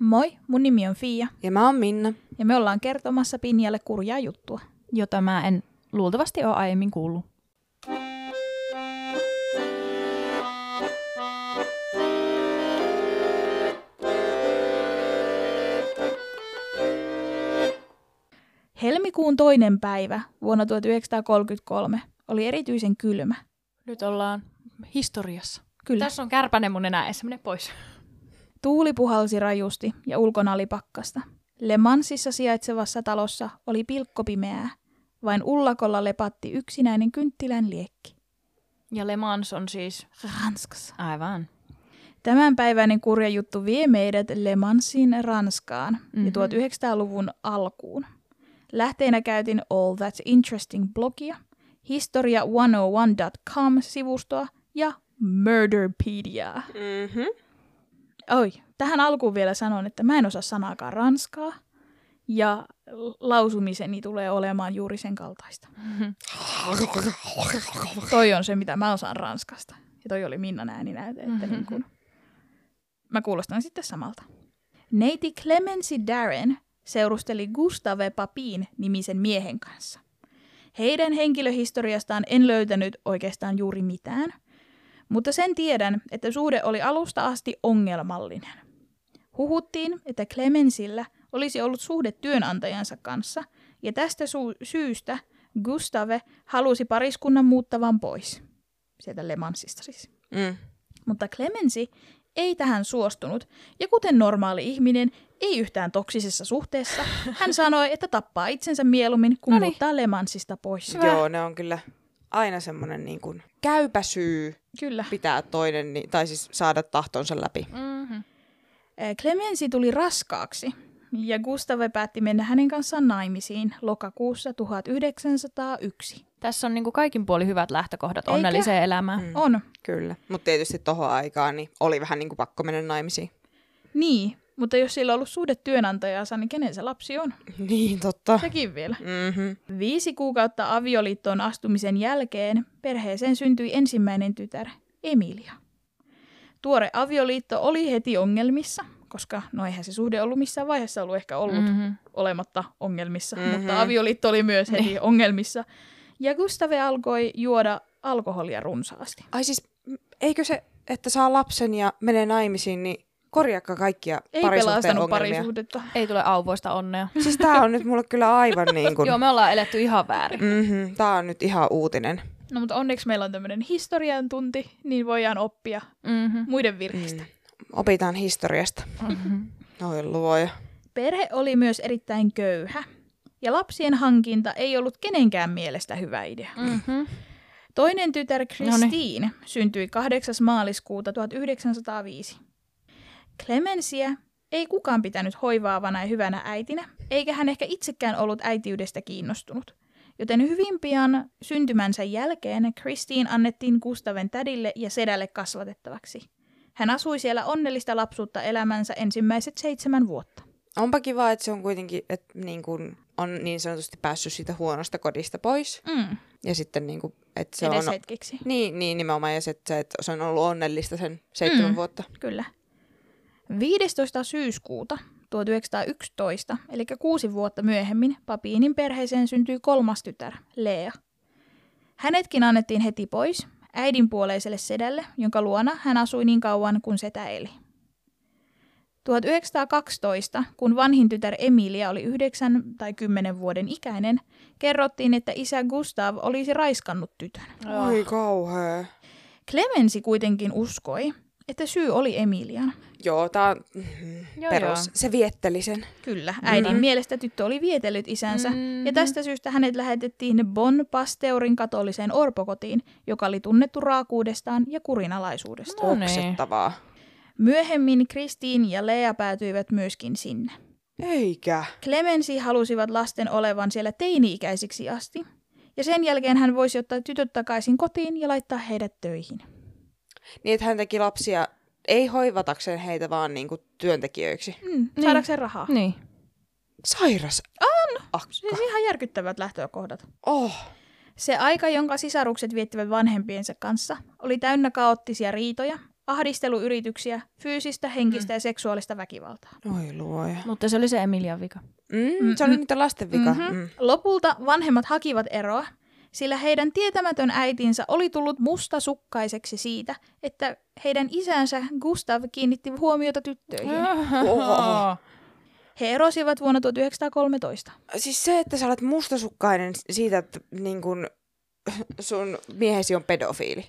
Moi, mun nimi on Fia Ja mä oon Minna. ja me ollaan kertomassa Pinjalle kurjaa juttua. jota mä en luultavasti ole aiemmin kuullut. Helmikuun toinen päivä vuonna 1933 oli erityisen kylmä. Nyt ollaan historiassa. Kyllä. Tässä on kärpänen mun enää pois. Tuuli puhalsi rajusti ja ulkona oli pakkasta. Le Mansissa sijaitsevassa talossa oli pilkkopimeää. Vain ullakolla lepatti yksinäinen kynttilän liekki. Ja Le Mans on siis... Ranskassa. Aivan. Tämänpäiväinen kurja juttu vie meidät Le Mansin Ranskaan mm-hmm. ja Mhm. 1900-luvun alkuun. Lähteenä käytin All That's Interesting blogia, historia101.com-sivustoa ja Murderpediaa. Mm-hmm. Oi, tähän alkuun vielä sanon, että mä en osaa sanaakaan ranskaa ja lausumiseni tulee olemaan juuri sen kaltaista. Toi on se, mitä mä osaan ranskasta. Ja toi oli Minnan ääninäyte, että Mhm. niin kun... mä kuulostan sitten samalta. Neiti Clemency Darren seurusteli Gustave Papin nimisen miehen kanssa. Heidän henkilöhistoriastaan en löytänyt oikeastaan juuri mitään, mutta sen tiedän, että suhde oli alusta asti ongelmallinen. Huhuttiin, että Clemensillä olisi ollut suhde työnantajansa kanssa, ja tästä su- syystä Gustave halusi pariskunnan muuttavan pois. Sieltä Le Mansista siis. Mm. Mutta Clemency ei tähän suostunut, ja kuten normaali ihminen, ei yhtään toksisessa suhteessa, hän sanoi, että tappaa itsensä mieluummin, kun Noniin. muuttaa Le Mansista pois. Hyvä. Joo, ne on kyllä aina semmoinen niin kuin käypä syy Kyllä. pitää toinen, ni- tai siis saada tahtonsa läpi. Mm-hmm. Eh, Clemency tuli raskaaksi, ja Gustave päätti mennä hänen kanssaan naimisiin lokakuussa 1901. Tässä on niinku kaikin puoli hyvät lähtökohdat Eikä? onnelliseen elämään. Mm. On. Kyllä. Mutta tietysti tohon aikaan niin oli vähän niin kuin pakko mennä naimisiin. Niin, mutta jos sillä on ollut suhde työnantajansa, niin kenen se lapsi on? Niin, totta. Sekin vielä. Mm-hmm. Viisi kuukautta avioliittoon astumisen jälkeen perheeseen syntyi ensimmäinen tytär, Emilia. Tuore avioliitto oli heti ongelmissa, koska no eihän se suhde ollut missään vaiheessa ollut ehkä ollut mm. Mm-hmm. olematta ongelmissa, Mhm. mm-hmm. mutta avioliitto oli myös heti ongelmissa. Ja Gustave alkoi juoda alkoholia runsaasti. Ai siis, eikö se, että saa lapsen ja menee naimisiin, niin korjaakka kaikkia Ei parisuhteen ongelmia. parisuhdetta. Ei tule auvoista onnea. Siis tää on nyt mulle kyllä aivan niin kuin... Joo, me ollaan eletty ihan väärin. mm-hmm, tää on nyt ihan uutinen. No mutta onneksi meillä on tämmöinen historian tunti, niin voidaan oppia Mm-hmm. muiden virheistä. Mm. Opitaan historiasta. Mm-hmm. Oi luoja. Perhe oli myös erittäin köyhä, ja lapsien hankinta ei ollut kenenkään mielestä hyvä idea. Mm-hmm. Toinen tytär Noniin. Christine syntyi 8. maaliskuuta 1905. Clemencia ei kukaan pitänyt hoivaavana ja hyvänä äitinä, eikä hän ehkä itsekään ollut äitiydestä kiinnostunut. Joten hyvin pian syntymänsä jälkeen Christine annettiin Gustaven tädille ja sedälle kasvatettavaksi. Hän asui siellä onnellista lapsuutta elämänsä ensimmäiset seitsemän vuotta. Onpa kiva, että se on kuitenkin, että niin kun on niin sanotusti päässyt siitä huonosta kodista pois. Mm, Ja sitten niin kuin, että se edes on... hetkeksi. Niin, niin nimenomaan, ja se, että, se on ollut onnellista sen seitsemän mm. vuotta. Kyllä. 15. syyskuuta 1911, eli kuusi vuotta myöhemmin, Papiinin perheeseen syntyi kolmas tytär, Lea. Hänetkin annettiin heti pois äidinpuoleiselle sedälle, jonka luona hän asui niin kauan kuin setä eli. 1912, kun vanhin tytär Emilia oli 9 tai 10 vuoden ikäinen, kerrottiin, että isä Gustav olisi raiskannut tytön. Oi kauhea. Clemensi kuitenkin uskoi, että syy oli Emilian. Joo, tää on mm, Joo, perus. joo. Se vietteli sen. Kyllä, äidin Mhm. mielestä tyttö oli vietellyt isänsä, Mhm. ja tästä syystä hänet lähetettiin Bon Pasteurin katoliseen orpokotiin, joka oli tunnettu raakuudestaan ja kurinalaisuudestaan. No niin. Oksettavaa. Myöhemmin Kristiin ja Lea päätyivät myöskin sinne. Eikä. Clemency halusivat lasten olevan siellä teini-ikäisiksi asti, ja sen jälkeen hän voisi ottaa tytöt takaisin kotiin ja laittaa heidät töihin. Niin, että hän teki lapsia ei hoivatakseen heitä, vaan niinku työntekijöiksi. Mm, saadakseen rahaa. Niin. Sairas. On. Akka. Siis ihan järkyttävät lähtökohdat. Oh. Se aika, jonka sisarukset viettivät vanhempiensa kanssa, oli täynnä kaoottisia riitoja, ahdisteluyrityksiä, fyysistä, henkistä ja seksuaalista väkivaltaa. Oi luoja. Mutta se oli se Emilian vika. Mm, se oli niitä lasten vika. Mhm. Mm. Lopulta vanhemmat hakivat eroa, sillä heidän tietämätön äitinsä oli tullut mustasukkaiseksi siitä, että heidän isänsä Gustav kiinnitti huomiota tyttöihin. Oho. He erosivat vuonna 1913. Siis se, että sä olet mustasukkainen siitä, että niin kun, sun miehesi on pedofiili.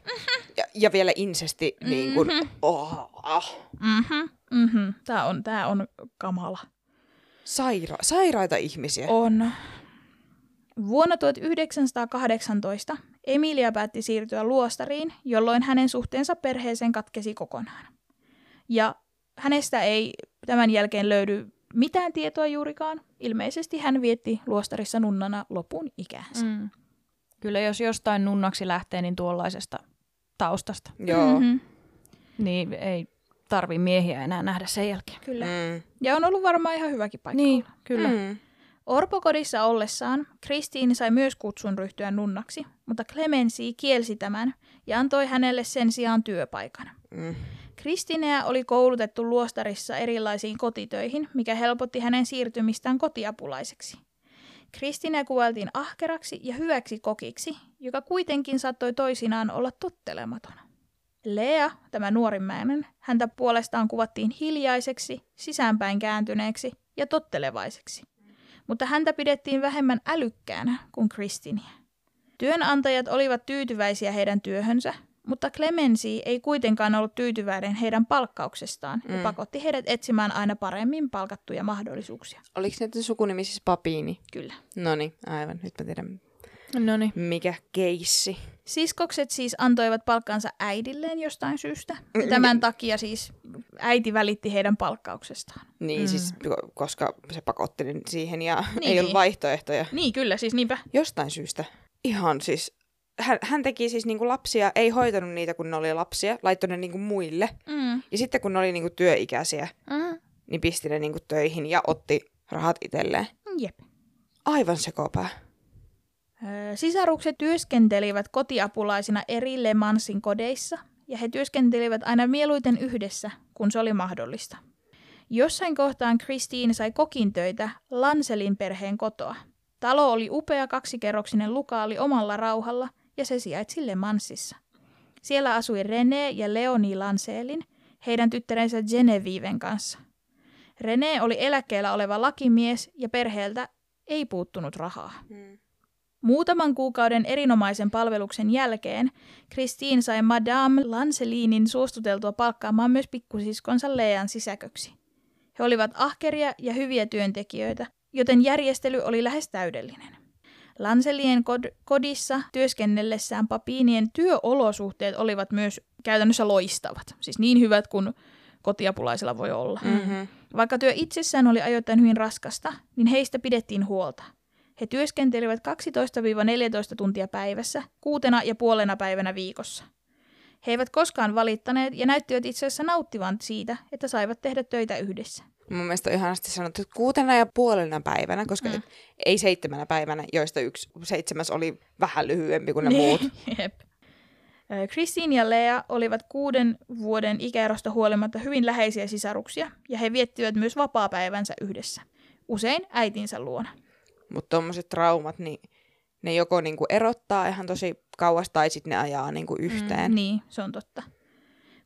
Ja, ja vielä insesti, niin kun, oh, ah. Mhm, mhm. Tää on, tää on kamala. Saira- sairaita ihmisiä. On. Vuonna 1918 Emilia päätti siirtyä luostariin, jolloin hänen suhteensa perheeseen katkesi kokonaan. Ja hänestä ei tämän jälkeen löydy mitään tietoa juurikaan. Ilmeisesti hän vietti luostarissa nunnana lopun ikäänsä. Mm. Kyllä jos jostain nunnaksi lähtee, niin tuollaisesta taustasta. Joo. Mhm, Niin ei tarvi miehiä enää nähdä sen jälkeen. kyllä. Mm. Ja on ollut varmaan ihan hyväkin paikka Niin, olla. kyllä. Mm. Orpokodissa ollessaan Kristiin sai myös kutsun ryhtyä nunnaksi, mutta Clemency kielsi tämän ja antoi hänelle sen sijaan työpaikan. Mm. Kristineä oli koulutettu luostarissa erilaisiin kotitöihin, mikä helpotti hänen siirtymistään kotiapulaiseksi. Kristineä kuvailtiin ahkeraksi ja hyväksi kokiksi, joka kuitenkin saattoi toisinaan olla tottelematon. Lea, tämä nuorimmäinen, häntä puolestaan kuvattiin hiljaiseksi, sisäänpäin kääntyneeksi ja tottelevaiseksi. Mutta häntä pidettiin vähemmän älykkäänä kuin Kristinia. Työnantajat olivat tyytyväisiä heidän työhönsä, mutta Clemency ei kuitenkaan ollut tyytyväinen heidän palkkauksestaan mm. ja pakotti heidät etsimään aina paremmin palkattuja mahdollisuuksia. Oliko näiden sukunimi siis Papiini? Kyllä. No niin, aivan. Nyt mä tiedän, No niin. mikä keissi. Siskokset siis antoivat palkkansa äidilleen jostain syystä. Ja tämän takia siis äiti välitti heidän palkkauksestaan. Niin, Mm. mm. siis ko- koska se pakotti niin siihen ja Niin. ei ollut vaihtoehtoja. Niin, kyllä, siis niinpä. Jostain syystä. Ihan siis, hän, hän teki siis niinku lapsia, ei hoitanut niitä kun ne oli lapsia, laittoi ne niinku muille. Mm. Ja sitten kun ne oli niinku työikäisiä, Mm. niin pisti ne niinku töihin ja otti rahat itselleen. Jep. Aivan sekopää. Sisarukset työskentelivät kotiapulaisina eri Le Mansin kodeissa, ja he työskentelivät aina mieluiten yhdessä, kun se oli mahdollista. Jossain kohtaan Christine sai kokin töitä Lanselin perheen kotoa. Talo oli upea kaksikerroksinen lukaali omalla rauhalla, ja se sijaitsi Le Mansissa. Siellä asui René ja Leonie Lanselin, heidän tyttärensä Genevieven kanssa. René oli eläkkeellä oleva lakimies, ja perheeltä ei puuttunut rahaa. Muutaman kuukauden erinomaisen palveluksen jälkeen Christine sai Madame Lancelinin suostuteltua palkkaamaan myös pikkusiskonsa Lean sisäköksi. He olivat ahkeria ja hyviä työntekijöitä, joten järjestely oli lähes täydellinen. Lancelien kod- kodissa työskennellessään papiinien työolosuhteet olivat myös käytännössä loistavat, siis niin hyvät kuin kotiapulaisilla voi olla. Mm-hmm. Vaikka työ itsessään oli ajoittain hyvin raskasta, niin heistä pidettiin huolta. He työskentelivät 12-14 tuntia päivässä, kuutena ja puolena päivänä viikossa. He eivät koskaan valittaneet ja näyttivät itse asiassa nauttivan siitä, että saivat tehdä töitä yhdessä. Mun mielestä on ihanasti sanottu, että kuutena ja puolena päivänä, koska Mm. ei seitsemänä päivänä, joista yksi seitsemäs oli vähän lyhyempi kuin ne muut. Jep. Christine ja Lea olivat kuuden vuoden ikäerosta huolimatta hyvin läheisiä sisaruksia, ja he viettivät myös vapaapäivänsä yhdessä, usein äitinsä luona. Mutta tuommoiset traumat, niin ne joko niinku erottaa ihan tosi kauas tai sitten ne ajaa niinku yhteen. Niin, se on totta.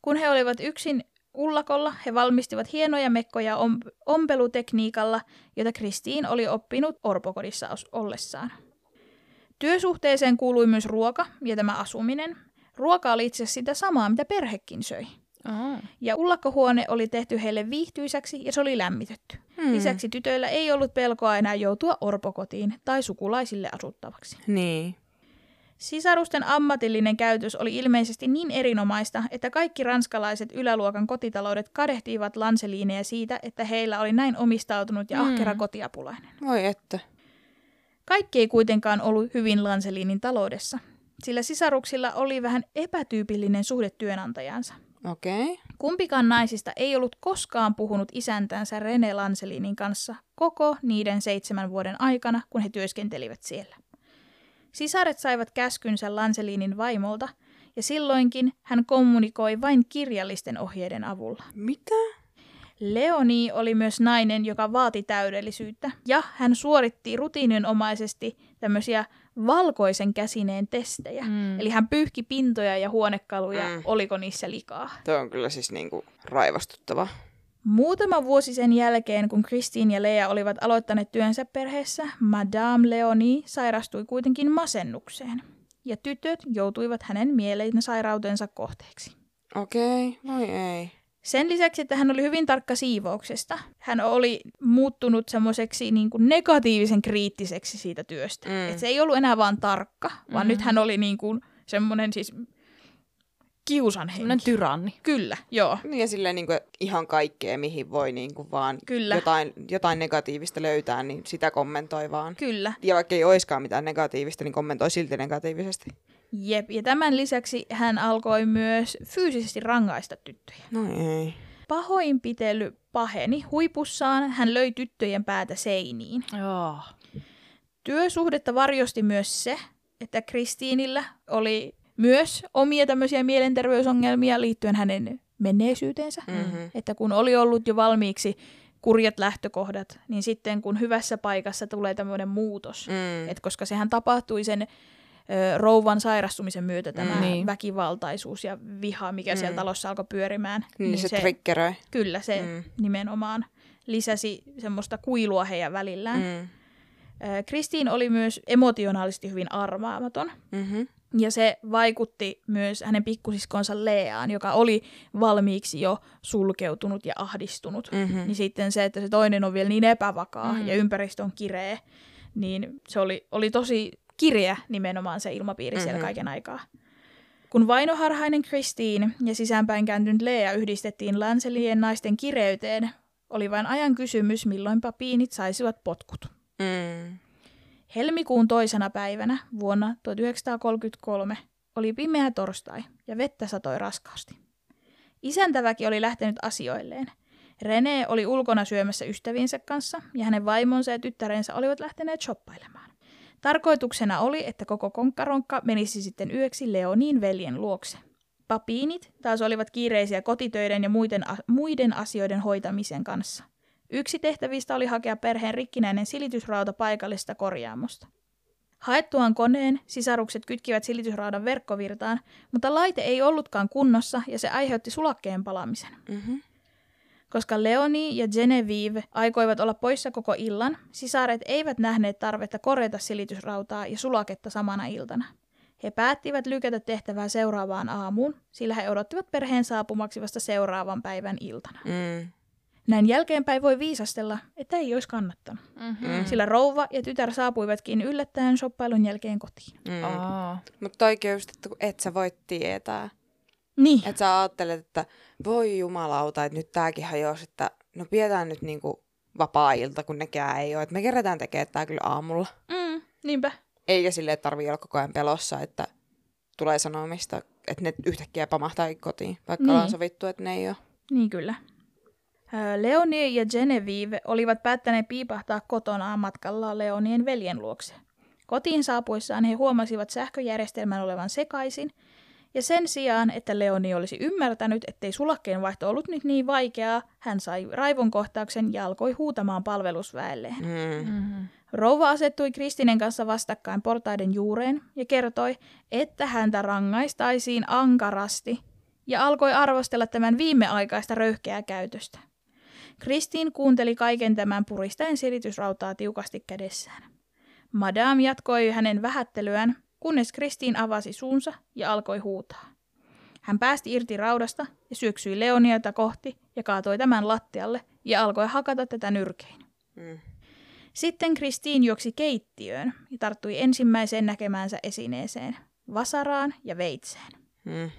Kun he olivat yksin ullakolla, he valmistivat hienoja mekkoja om- ompelutekniikalla, jota Kristiin oli oppinut orpokodissa ollessaan. Työsuhteeseen kuului myös ruoka ja tämä asuminen. Ruoka oli itse sitä samaa, mitä perhekin söi. Ja ullakkohuone oli tehty heille viihtyisäksi ja se oli lämmitetty. Hmm. Lisäksi tytöillä ei ollut pelkoa enää joutua orpokotiin tai sukulaisille asuttavaksi. Niin. Sisarusten ammatillinen käytös oli ilmeisesti niin erinomaista, että kaikki ranskalaiset yläluokan kotitaloudet kadehtiivat Lanseliineja siitä, että heillä oli näin omistautunut ja ahkera Mm. kotiapulainen. Voi että. Kaikki ei kuitenkaan ollut hyvin Lanselinin taloudessa, sillä sisaruksilla oli vähän epätyypillinen suhde työnantajansa. Okei. Okay. Kumpikaan naisista ei ollut koskaan puhunut isäntänsä Rene Lanselinin kanssa koko niiden seitsemän vuoden aikana, kun he työskentelivät siellä. Sisaret saivat käskynsä Lanselinin vaimolta, ja silloinkin hän kommunikoi vain kirjallisten ohjeiden avulla. Mitä? Leonie oli myös nainen, joka vaati täydellisyyttä, ja hän suoritti rutiininomaisesti tämmöisiä valkoisen käsineen testejä. Mm. Eli hän pyyhki pintoja ja huonekaluja, Mm. oliko niissä likaa. Tuo on kyllä siis niinku raivostuttava. Muutama vuosi sen jälkeen, kun Christine ja Lea olivat aloittaneet työnsä perheessä, Madame Leonie sairastui kuitenkin masennukseen, ja tytöt joutuivat hänen mielen sairautensa kohteeksi. Okei, okay. voi ei. Sen lisäksi, että hän oli hyvin tarkka siivouksesta, hän oli muuttunut semmoiseksi niin kuin negatiivisen kriittiseksi siitä työstä. Mm. Et se ei ollut enää vaan tarkka, vaan Mm. nyt hän oli niin kuin semmoinen siis kiusanhenki. Semmoinen tyranni. Kyllä, joo. Niin ja silleen niinku ihan kaikkea, mihin voi niinku vaan Kyllä. jotain, jotain negatiivista löytää, niin sitä kommentoi vaan. Kyllä. Ja vaikka ei oiskaan mitään negatiivista, niin kommentoi silti negatiivisesti. Jep. Ja tämän lisäksi hän alkoi myös fyysisesti rangaista tyttöjä. No ei. Pahoinpitely paheni huipussaan, hän löi tyttöjen päätä seiniin. Joo. Työsuhdetta varjosti myös se, että Kristiinillä oli myös omia tämmöisiä mielenterveysongelmia liittyen hänen menneisyyteensä. Mm-hmm. Että kun oli ollut jo valmiiksi kurjat lähtökohdat, niin sitten kun hyvässä paikassa tulee tämmöinen muutos, Mm. et koska sehän tapahtui sen ö, rouvan sairastumisen myötä tämä Mm. Niin. väkivaltaisuus ja viha, mikä mm. siellä talossa alkoi pyörimään. Niin, se, se triggeröi. Kyllä, se Mm. nimenomaan lisäsi semmoista kuilua heidän välillään. Mm. Mm. Kristiin oli myös emotionaalisesti hyvin arvaamaton. Mm-hmm. Ja se vaikutti myös hänen pikkusiskonsa Leaan, joka oli valmiiksi jo sulkeutunut ja ahdistunut. Mm-hmm. Niin sitten se, että se toinen on vielä niin epävakaa Mm. mm. ja ympäristö on kireä, niin se oli, oli tosi kireä nimenomaan se ilmapiiri siellä Mhm. kaiken aikaa. Kun vainoharhainen Christine ja sisäänpäin kääntynyt Lea yhdistettiin Lancelien naisten kireyteen, oli vain ajan kysymys, milloin papiinit saisivat potkut. Mm. Helmikuun toisena päivänä vuonna 1933 oli pimeä torstai ja vettä satoi raskaasti. Isäntäväki oli lähtenyt asioilleen. René oli ulkona syömässä ystäviensä kanssa ja hänen vaimonsa ja tyttärensä olivat lähteneet shoppailemaan. Tarkoituksena oli, että koko konkkaronkka menisi sitten yöksi Leoniin veljen luokse. Papiinit taas olivat kiireisiä kotitöiden ja muiden, muiden asioiden hoitamisen kanssa. Yksi tehtävistä oli hakea perheen rikkinäinen silitysrauta paikallisesta korjaamosta. Haettuaan koneen sisarukset kytkivät silitysraudan verkkovirtaan, mutta laite ei ollutkaan kunnossa ja se aiheutti sulakkeen palamisen. Mm-hmm. Koska Leonie ja Genevieve aikoivat olla poissa koko illan, sisaret eivät nähneet tarvetta korjata silitysrautaa ja sulaketta samana iltana. He päättivät lykätä tehtävää seuraavaan aamuun, sillä he odottivat perheen saapumaksi vasta seuraavan päivän iltana. Mm. Näin jälkeenpäin voi viisastella, että ei olisi kannattanut, Mm-hmm. Mm. sillä rouva ja tytär saapuivatkin yllättäen shoppailun jälkeen kotiin. Mm. Mutta toikin just, että et sä voi tietää. Niin, Että sä ajattelet, että voi jumalauta, että nyt tääkin hajosi, että no pidetään nyt niinku vapaa-ilta, kun nekään ei ole. Että me kerätään tekemään tää kyllä aamulla. mm, niinpä. Eikä sille että tarvii olla koko ajan pelossa, että tulee sanomista, että ne yhtäkkiä pamahtaa kotiin, vaikka Niin. ollaan sovittu, että ne ei ole. Niin kyllä. Ö, Leonie ja Genevieve olivat päättäneet piipahtaa kotonaan matkallaan Leonien veljen luokse. Kotiin saapuissaan he huomasivat sähköjärjestelmän olevan sekaisin, ja sen sijaan, että Leoni olisi ymmärtänyt, ettei sulakkeen vaihto ollut nyt niin vaikeaa, hän sai raivon kohtauksen ja alkoi huutamaan palvelusväelleen. Mm. Mm-hmm. Rouva asettui Kristinen kanssa vastakkain portaiden juureen ja kertoi, että häntä rangaistaisiin ankarasti ja alkoi arvostella tämän viimeaikaista röyhkeää käytöstä. Kristiin kuunteli kaiken tämän puristaen silitysrautaa tiukasti kädessään. Madame jatkoi hänen vähättelyään, kunnes Kristiin avasi suunsa ja alkoi huutaa. Hän päästi irti raudasta ja syöksyi Leoniata kohti ja kaatoi tämän lattialle ja alkoi hakata tätä nyrkein. Mm. Sitten Kristiin juoksi keittiöön ja tarttui ensimmäiseen näkemäänsä esineeseen, vasaraan ja veitseen. Mm.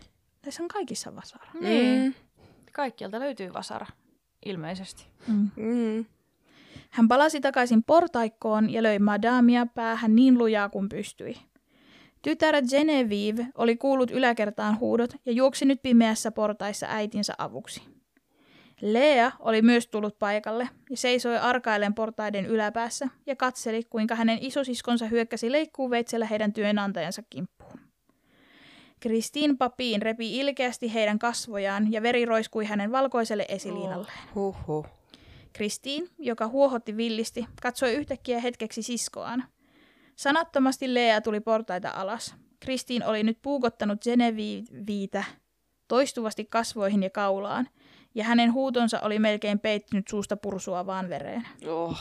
Tässä on kaikissa vasara. Niin. Mm. Kaikkialta löytyy vasara, ilmeisesti. Mm. Mm. Hän palasi takaisin portaikkoon ja löi madamia päähän niin lujaa kuin pystyi. Tytär Genevieve oli kuullut yläkertaan huudot ja juoksi nyt pimeässä portaissa äitinsä avuksi. Lea oli myös tullut paikalle ja seisoi arkaillen portaiden yläpäässä ja katseli, kuinka hänen isosiskonsa hyökkäsi leikkuuveitsellä heidän työnantajansa kimppuun. Christine Papin repi ilkeästi heidän kasvojaan ja veri roiskui hänen valkoiselle esiliinalleen. Huhhuh. Christine, joka huohotti villisti, katsoi yhtäkkiä hetkeksi siskoaan. Sanattomasti Lea tuli portaita alas. Kristiin oli nyt puukottanut Geneviitä toistuvasti kasvoihin ja kaulaan, ja hänen huutonsa oli melkein peittynyt suusta pursuavaan vereen. Oh.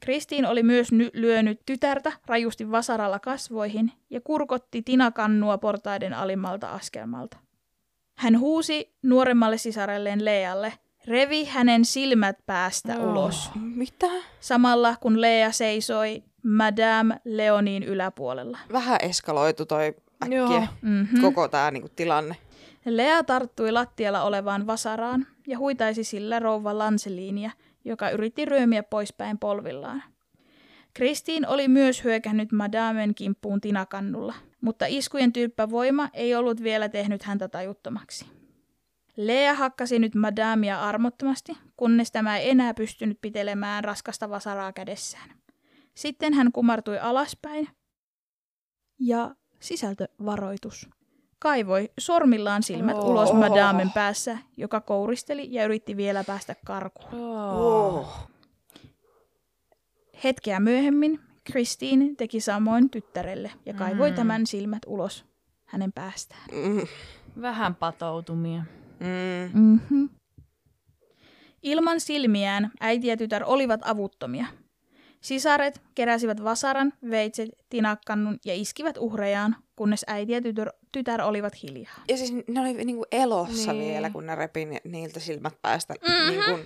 Kristiin oli myös ny- lyönyt tytärtä rajusti vasaralla kasvoihin ja kurkotti tinakannua portaiden alimmalta askelmalta. Hän huusi nuoremmalle sisarelleen Lealle, revi hänen silmät päästä Joo. ulos, Mitä? samalla kun Lea seisoi Madame Leonin yläpuolella. Vähän eskaloitu toi äkkiä Joo. Mm-hmm. koko tää niinku tilanne. Lea tarttui lattialla olevaan vasaraan ja huitaisi sillä rouva Lanseliinia, joka yritti ryömiä poispäin polvillaan. Kristiin oli myös hyökännyt Madamen kimppuun tinakannulla, mutta iskujen tyyppä voima ei ollut vielä tehnyt häntä tajuttomaksi. Lea hakkasi nyt Madamia armottomasti, kunnes tämä ei enää pystynyt pitelemään raskasta vasaraa kädessään. Sitten hän kumartui alaspäin ja sisältövaroitus. Kaivoi sormillaan silmät Oh. ulos Madamen päässä, joka kouristeli ja yritti vielä päästä karkuun. Oh. Hetkeä myöhemmin Christine teki samoin tyttärelle ja kaivoi Mm. tämän silmät ulos hänen päästään. Mm. Vähän patoutumia. Mm. Mm-hmm. Ilman silmiään äiti ja tytär olivat avuttomia. Sisaret keräsivät vasaran, veitset, tinakkannun ja iskivät uhrejaan, kunnes äiti ja tytär, tytär olivat hiljaa. Ja siis ne oli niinku elossa Niin. vielä, kun ne repi ni- niiltä silmät päästä Mhm. niinku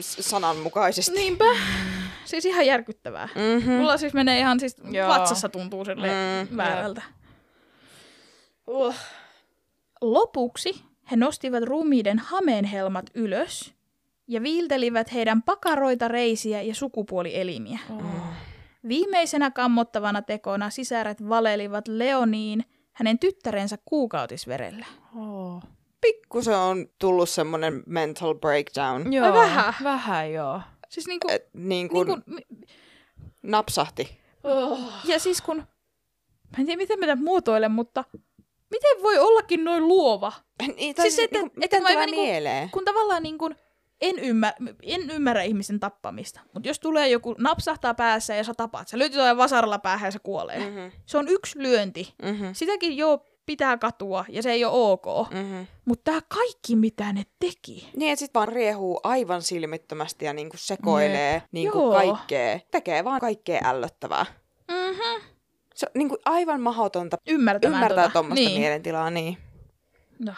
sananmukaisesti. Niinpä. Siis ihan järkyttävää. Mm-hmm. Mulla siis menee ihan siis Joo. vatsassa tuntuu sille Mm, väärältä. Uh. Lopuksi he nostivat ruumiiden hameenhelmat ylös ja viiltelivät heidän pakaroita, reisiä ja sukupuolielimiä. Oh. Viimeisenä kammottavana tekona sisäret valelivat Leoniin hänen tyttärensä kuukautisverellä. Oh. Pikku se on tullut semmonen mental breakdown. Joo, vähän. Vähän joo. Siis niinku, Et niin kuin niinku, napsahti. Oh. ja siis kun, mä en tiedä miten mä tämän muotoilen, mutta miten voi ollakin noin luova? Niin, Siis se, että- niinku, että miten mä niinku- mieleen? kun tavallaan niin kuin en, ymmär, en ymmärrä ihmisen tappamista, mutta jos tulee joku napsahtaa päässä ja sä tapaat, sä löytyy jotain vasaralla päähän ja se kuolee. Mm. Mm-hmm. Se on yksi lyönti. Mm-hmm. Sitäkin jo pitää katua ja se ei ole ok. Mm-hmm. Mutta tämä kaikki, mitä ne teki. Niin, että sit vaan riehuu aivan silmittömästi ja niinku sekoilee niinku Joo. kaikkea. Tekee vaan kaikkea ällöttävää. Mm-hmm. Se on niinku aivan mahdotonta ymmärtää tota. tuommoista niin. mielentilaa. Niin. No.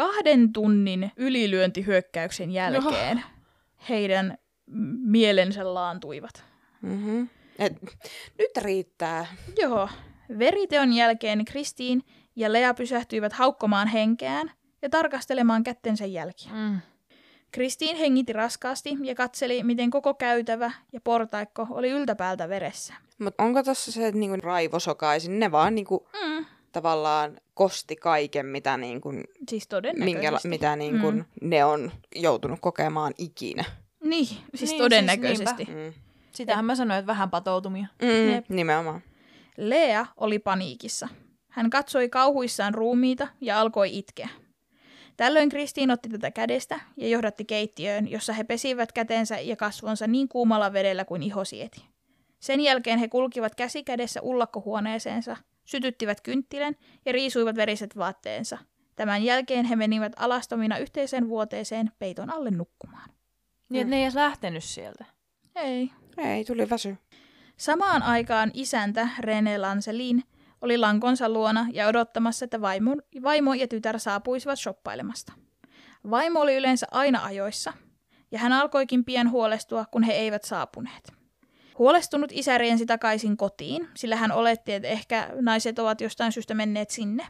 Kahden tunnin ylilyöntihyökkäyksen jälkeen heidän m- mielensä laantuivat. Mm-hmm. Et, nyt riittää. Joo. Veriteon jälkeen Kristiin ja Lea pysähtyivät haukkomaan henkeään ja tarkastelemaan kättensä jälkiä. Mm. Kristiin hengitti raskaasti ja katseli, miten koko käytävä ja portaikko oli yltäpäältä veressä. Mutta onko tossa se, että niinku raivosokaisin, ne vaan niinku Mm. Tavallaan kosti kaiken, mitä, niinku, Siis minkä, mitä niinku Mm. ne on joutunut kokemaan ikinä. Niin, siis Niin, siis todennäköisesti. Mm. Sitähän mä sanoin, että vähän patoutumia. Mm, Jep. nimenomaan. Lea oli paniikissa. Hän katsoi kauhuissaan ruumiita ja alkoi itkeä. Tällöin Kristiin otti tätä kädestä ja johdatti keittiöön, jossa he pesivät kätensä ja kasvonsa niin kuumalla vedellä kuin iho sieti. Sen jälkeen he kulkivat käsi kädessä ullakkohuoneeseensa, sytyttivät kynttilän ja riisuivat veriset vaatteensa. Tämän jälkeen he menivät alastomina yhteiseen vuoteeseen peiton alle nukkumaan. Niin, että ne ei edes lähtenyt sieltä. Ei. Ei, tuli väsy. Samaan aikaan isäntä René Lancelin oli lankonsa luona ja odottamassa, että vaimo, vaimo ja tytär saapuisivat shoppailemasta. Vaimo oli yleensä aina ajoissa, ja hän alkoikin pian huolestua, kun he eivät saapuneet. Huolestunut isä riensi takaisin kotiin, sillä hän oletti, että ehkä naiset ovat jostain syystä menneet sinne.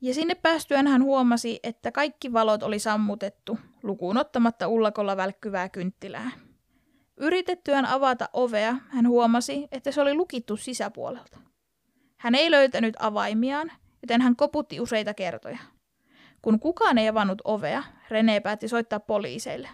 Ja sinne päästyään hän huomasi, että kaikki valot oli sammutettu, lukuun ottamatta ullakolla välkkyvää kynttilää. Yritettyään avata ovea, hän huomasi, että se oli lukittu sisäpuolelta. Hän ei löytänyt avaimiaan, joten hän koputti useita kertoja. Kun kukaan ei avannut ovea, René päätti soittaa poliiseille.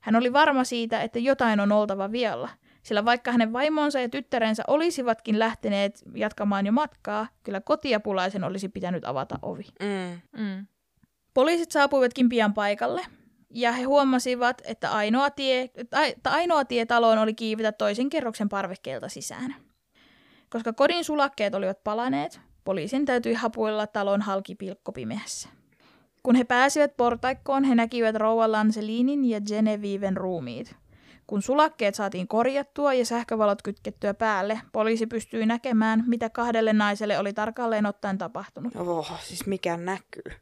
Hän oli varma siitä, että jotain on oltava vialla, Sillä vaikka hänen vaimonsa ja tyttärensä olisivatkin lähteneet jatkamaan jo matkaa, kyllä kotiapulaisen olisi pitänyt avata ovi. Mm. Mm. Poliisit saapuivatkin pian paikalle, ja he huomasivat, että ainoa tie, että ainoa tie taloon oli kiivetä toisen kerroksen parvekkeelta sisään. Koska kodin sulakkeet olivat palaneet, poliisin täytyi hapuilla talon halki pilkkopimeässä. Kun he pääsivät portaikkoon, he näkivät rouva Lancelinin ja Geneviven ruumiit. Kun sulakkeet saatiin korjattua ja sähkövalot kytkettyä päälle, poliisi pystyi näkemään, mitä kahdelle naiselle oli tarkalleen ottaen tapahtunut. Oh, siis mikä näkyy.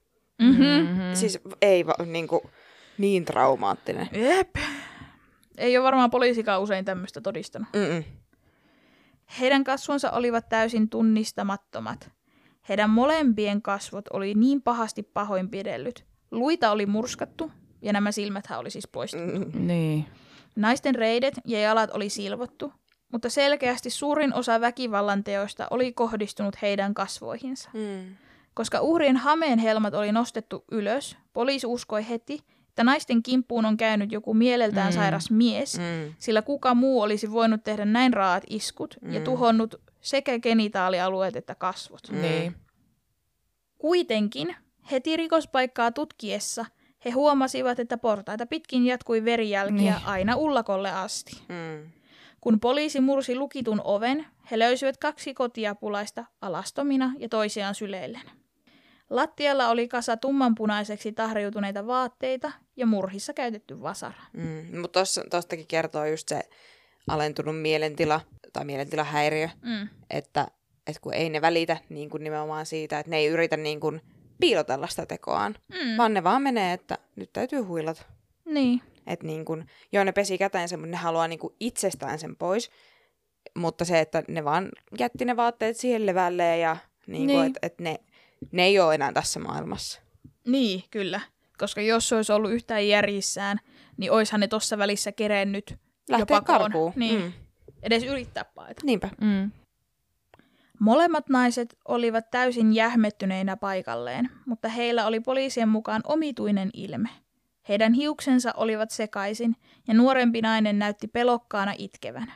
Mm-hmm. Mm-hmm. Siis ei va, niinku, niin traumaattinen. Jep. Ei ole varmaan poliisikaan usein tämmöistä todistanut. Mm-mm. Heidän kasvonsa olivat täysin tunnistamattomat. Heidän molempien kasvot oli niin pahasti pahoinpidellyt. Luita oli murskattu ja nämä silmäthän oli siis poistettu. Mm. Niin. Naisten reidet ja jalat oli silvottu, mutta selkeästi suurin osa väkivallan teoista oli kohdistunut heidän kasvoihinsa. Mm. Koska uhrien hameen helmat oli nostettu ylös, poliisi uskoi heti, että naisten kimppuun on käynyt joku mieleltään Mm. sairas mies, Mm. sillä kuka muu olisi voinut tehdä näin raat iskut ja Mm. tuhonnut sekä genitaalialueet että kasvot. Mm. Kuitenkin heti rikospaikkaa tutkiessa he huomasivat, että portaita pitkin jatkui verijälkiä Niin. aina ullakolle asti. Mm. Kun poliisi mursi lukitun oven, he löysivät kaksi kotiapulaista alastomina ja toisiaan syleillen. Lattialla oli kasa tummanpunaiseksi tahriutuneita vaatteita ja murhissa käytetty vasara. Mm. Mutta tuostakin kertoo just se alentunut mielentila tai mielentilahäiriö, Mm. että, että kun ei ne välitä niin kuin nimenomaan siitä, että ne ei yritä niin kuin piilotella sitä tekoaan, Mm. vaan ne vaan menee, että nyt täytyy huilata. Niin. Että niin kun, joo, ne pesi kätensä, mutta ne haluaa niin itsestään sen pois. Mutta se, että ne vaan jätti ne vaatteet siihen levälleen ja niin Niin. niin. että et ne, ne ei ole enää tässä maailmassa. Niin, kyllä. Koska jos se olisi ollut yhtään järjissään, niin oishan ne tuossa välissä kerennyt Lähtee jopa karkuun. Niin. Mm. edes yrittää paeta. Niinpä. Mm. Molemmat naiset olivat täysin jähmettyneinä paikalleen, mutta heillä oli poliisien mukaan omituinen ilme. Heidän hiuksensa olivat sekaisin ja nuorempi nainen näytti pelokkaana itkevän.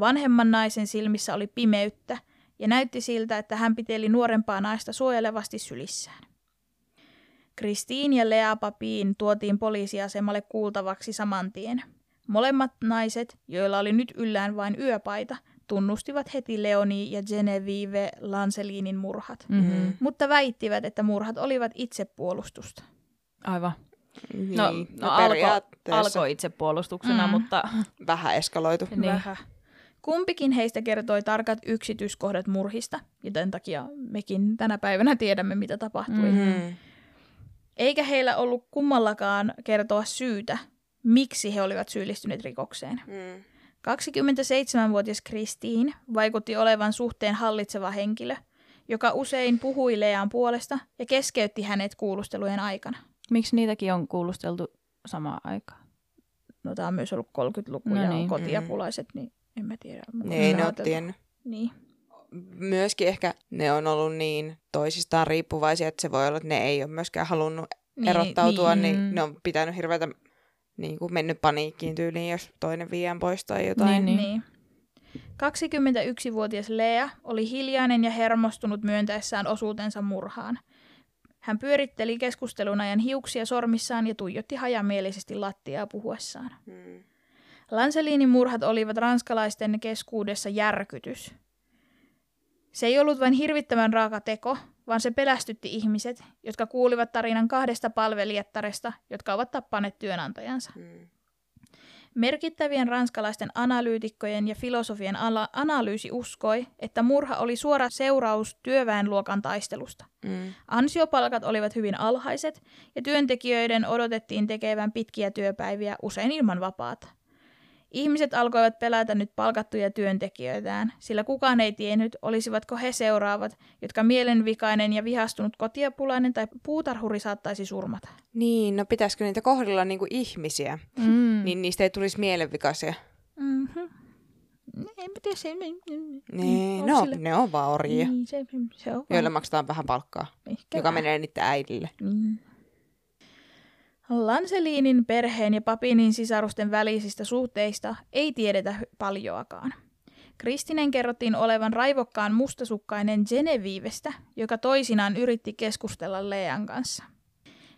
Vanhemman naisen silmissä oli pimeyttä ja näytti siltä, että hän piteli nuorempaa naista suojelevasti sylissään. Kristiin ja Lea Papiin tuotiin poliisiasemalle kuultavaksi saman tien. Molemmat naiset, joilla oli nyt yllään vain yöpaita, tunnustivat heti Leonie ja Genevieve Lancelinin murhat, Mm-hmm. mutta väittivät, että murhat olivat itsepuolustusta. Aivan. Niin. No, no, alkoi periaatteessa alko itsepuolustuksena, Mm. mm. mutta vähän eskaloitu. niin. Vähän. Kumpikin heistä kertoi tarkat yksityiskohdat murhista, joten takia mekin tänä päivänä tiedämme, mitä tapahtui. Mm. Mm. Eikä heillä ollut kummallakaan kertoa syytä, miksi he olivat syyllistyneet rikokseen. Mm. 27-vuotias Kristiin vaikutti olevan suhteen hallitseva henkilö, joka usein puhui Lean puolesta ja keskeytti hänet kuulustelujen aikana. miksi niitäkin on kuulusteltu samaan aikaan? No tämä on myös ollut 30-luku No ja niin. kotiapulaiset, niin en mä tiedä. Mä Ne ei ne tiennyt. Niin. Myöskin ehkä ne on ollut niin toisistaan riippuvaisia, että se voi olla, että ne ei ole myöskään halunnut Niin, erottautua, niin. niin, niin ne on pitänyt hirveätä niin kuin mennyt paniikkiin tyyliin, jos toinen viiän pois tai jotain. Niin, Niin. 21-vuotias Lea oli hiljainen ja hermostunut myöntäessään osuutensa murhaan. Hän pyöritteli keskustelun ajan hiuksia sormissaan ja tuijotti hajamielisesti lattiaa puhuessaan. Mm. Lancelinin murhat olivat ranskalaisten keskuudessa järkytys. Se ei ollut vain hirvittävän raaka teko, vaan se pelästytti ihmiset, jotka kuulivat tarinan kahdesta palvelijattaresta, jotka ovat tappaneet työnantajansa. Mm. Merkittävien ranskalaisten analyytikkojen ja filosofien ala- analyysi uskoi, että murha oli suora seuraus työväenluokan taistelusta. Mm. Ansiopalkat olivat hyvin alhaiset ja työntekijöiden odotettiin tekevän pitkiä työpäiviä usein ilman vapaata. Ihmiset alkoivat pelätä nyt palkattuja työntekijöitään, sillä kukaan ei tiennyt, olisivatko he seuraavat, jotka mielenvikainen ja vihastunut kotiapulainen tai puutarhuri saattaisi surmata. Niin, no pitäisikö niitä kohdella niin kuin ihmisiä, Mm. niin niistä ei tulisi mielenvikaisia. Mhm. En mä tiedä, se... Niin, on no, sille- ne on vaan orjia, Niin, se, se on joille vaan- maksetaan vähän palkkaa, ehkä joka vähän. menee niiden äidille. Niin. Lanselinin perheen ja Papinin sisarusten välisistä suhteista ei tiedetä paljoakaan. Kristinen kerrottiin olevan raivokkaan mustasukkainen Geneviivestä, joka toisinaan yritti keskustella Lean kanssa.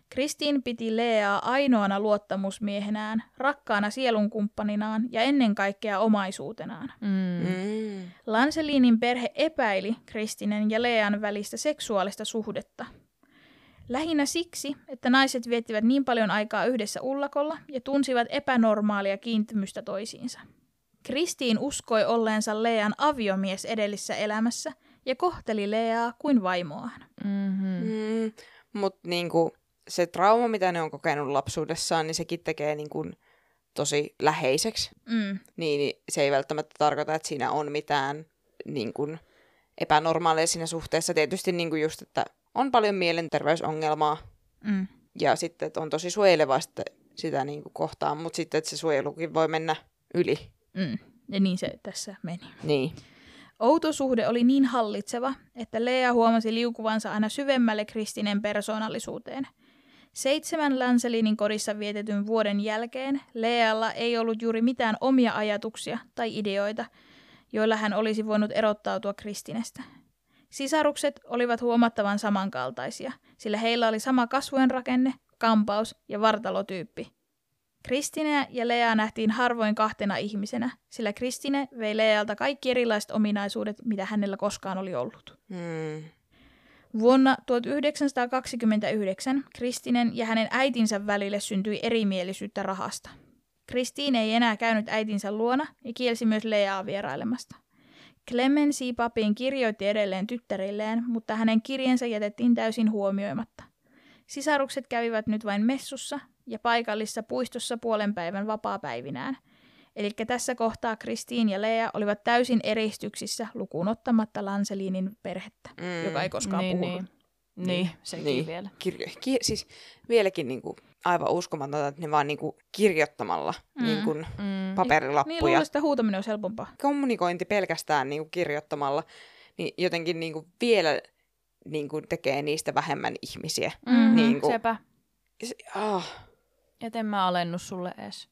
Kristiin piti Leaa ainoana luottamusmiehenään, rakkaana sielunkumppaninaan ja ennen kaikkea omaisuutenaan. Mm. Mm. Lanselinin perhe epäili Kristinen ja Lean välistä seksuaalista suhdetta. Lähinnä siksi, että naiset viettivät niin paljon aikaa yhdessä ullakolla ja tunsivat epänormaalia kiintymystä toisiinsa. Kristiin uskoi olleensa Lean aviomies edellisessä elämässä ja kohteli Leaa kuin vaimoaan. Mm-hmm. Mm. Mutta niinku, se trauma, mitä ne on kokenut lapsuudessaan, niin sekin tekee niinku tosi läheiseksi. Mm, Niin, niin se ei välttämättä tarkoita, että siinä on mitään niin kuin, epänormaalia siinä suhteessa. Tietysti niin kuin just, että on paljon mielenterveysongelmaa mm, ja sitten että on tosi suojeleva sitä, sitä niin kuin kohtaan, mutta sitten että se suojelukin voi mennä yli. mm. Ja niin se tässä meni. Niin. Outo suhde oli niin hallitseva, että Lea huomasi liukuvansa aina syvemmälle Kristinen persoonallisuuteen. Seitsemän Lancelinin kodissa vietetyn vuoden jälkeen Lealla ei ollut juuri mitään omia ajatuksia tai ideoita, joilla hän olisi voinut erottautua Kristinestä. Sisarukset olivat huomattavan samankaltaisia, sillä heillä oli sama kasvojen rakenne, kampaus ja vartalotyyppi. Kristine ja Lea nähtiin harvoin kahtena ihmisenä, sillä Kristine vei Lealta kaikki erilaiset ominaisuudet, mitä hänellä koskaan oli ollut. Mm. Vuonna 1929 Kristinen ja hänen äitinsä välille syntyi erimielisyyttä rahasta. Kristiin ei enää käynyt äitinsä luona ja kielsi myös Leaa vierailemasta. Clemency Papin kirjoitti edelleen tyttärilleen, mutta hänen kirjensä jätettiin täysin huomioimatta. Sisarukset kävivät nyt vain messussa ja paikallisessa puistossa puolen päivän vapaapäivinään. Eli tässä kohtaa Kristiin ja Lea olivat täysin eristyksissä lukuun ottamatta Lancelinin perhettä, Mm. joka ei koskaan niin, puhunut. niin. Niin, sekin Niin. vielä. Kirjo- ki- siis vieläkin niin kuin, aivan uskomatonta, että ne vaan niin kuin, kirjoittamalla Mm. niin kuin, Mm. Niin paperilappuja. luulen, että huutaminen olisi helpompaa. kommunikointi pelkästään niin kuin kirjoittamalla, niin jotenkin niin kuin vielä niin kuin tekee niistä vähemmän ihmisiä. Mm-hmm. Niin kuin- Sepä. Se, ah, Et en mä alennut sulle edes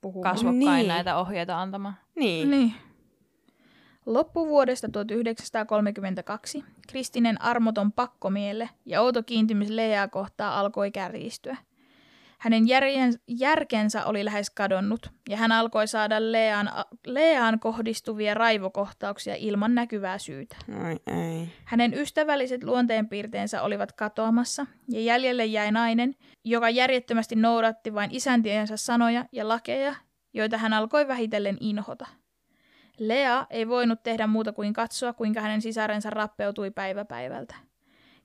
Puhumaan. kasvokkain Niin. näitä ohjeita antamaan. niin. Niin. Loppuvuodesta 1932 Kristinen armoton pakkomielle ja outo kiintymys Leaa kohtaa alkoi kärjistyä. Hänen järjen, järkensä oli lähes kadonnut ja hän alkoi saada Leaan, Leaan kohdistuvia raivokohtauksia ilman näkyvää syytä. Ai, ei. Hänen ystävälliset luonteenpiirteensä olivat katoamassa ja jäljelle jäi nainen, joka järjettömästi noudatti vain isäntiensä sanoja ja lakeja, joita hän alkoi vähitellen inhota. Lea ei voinut tehdä muuta kuin katsoa, kuinka hänen sisarensa rappeutui päivä päivältä.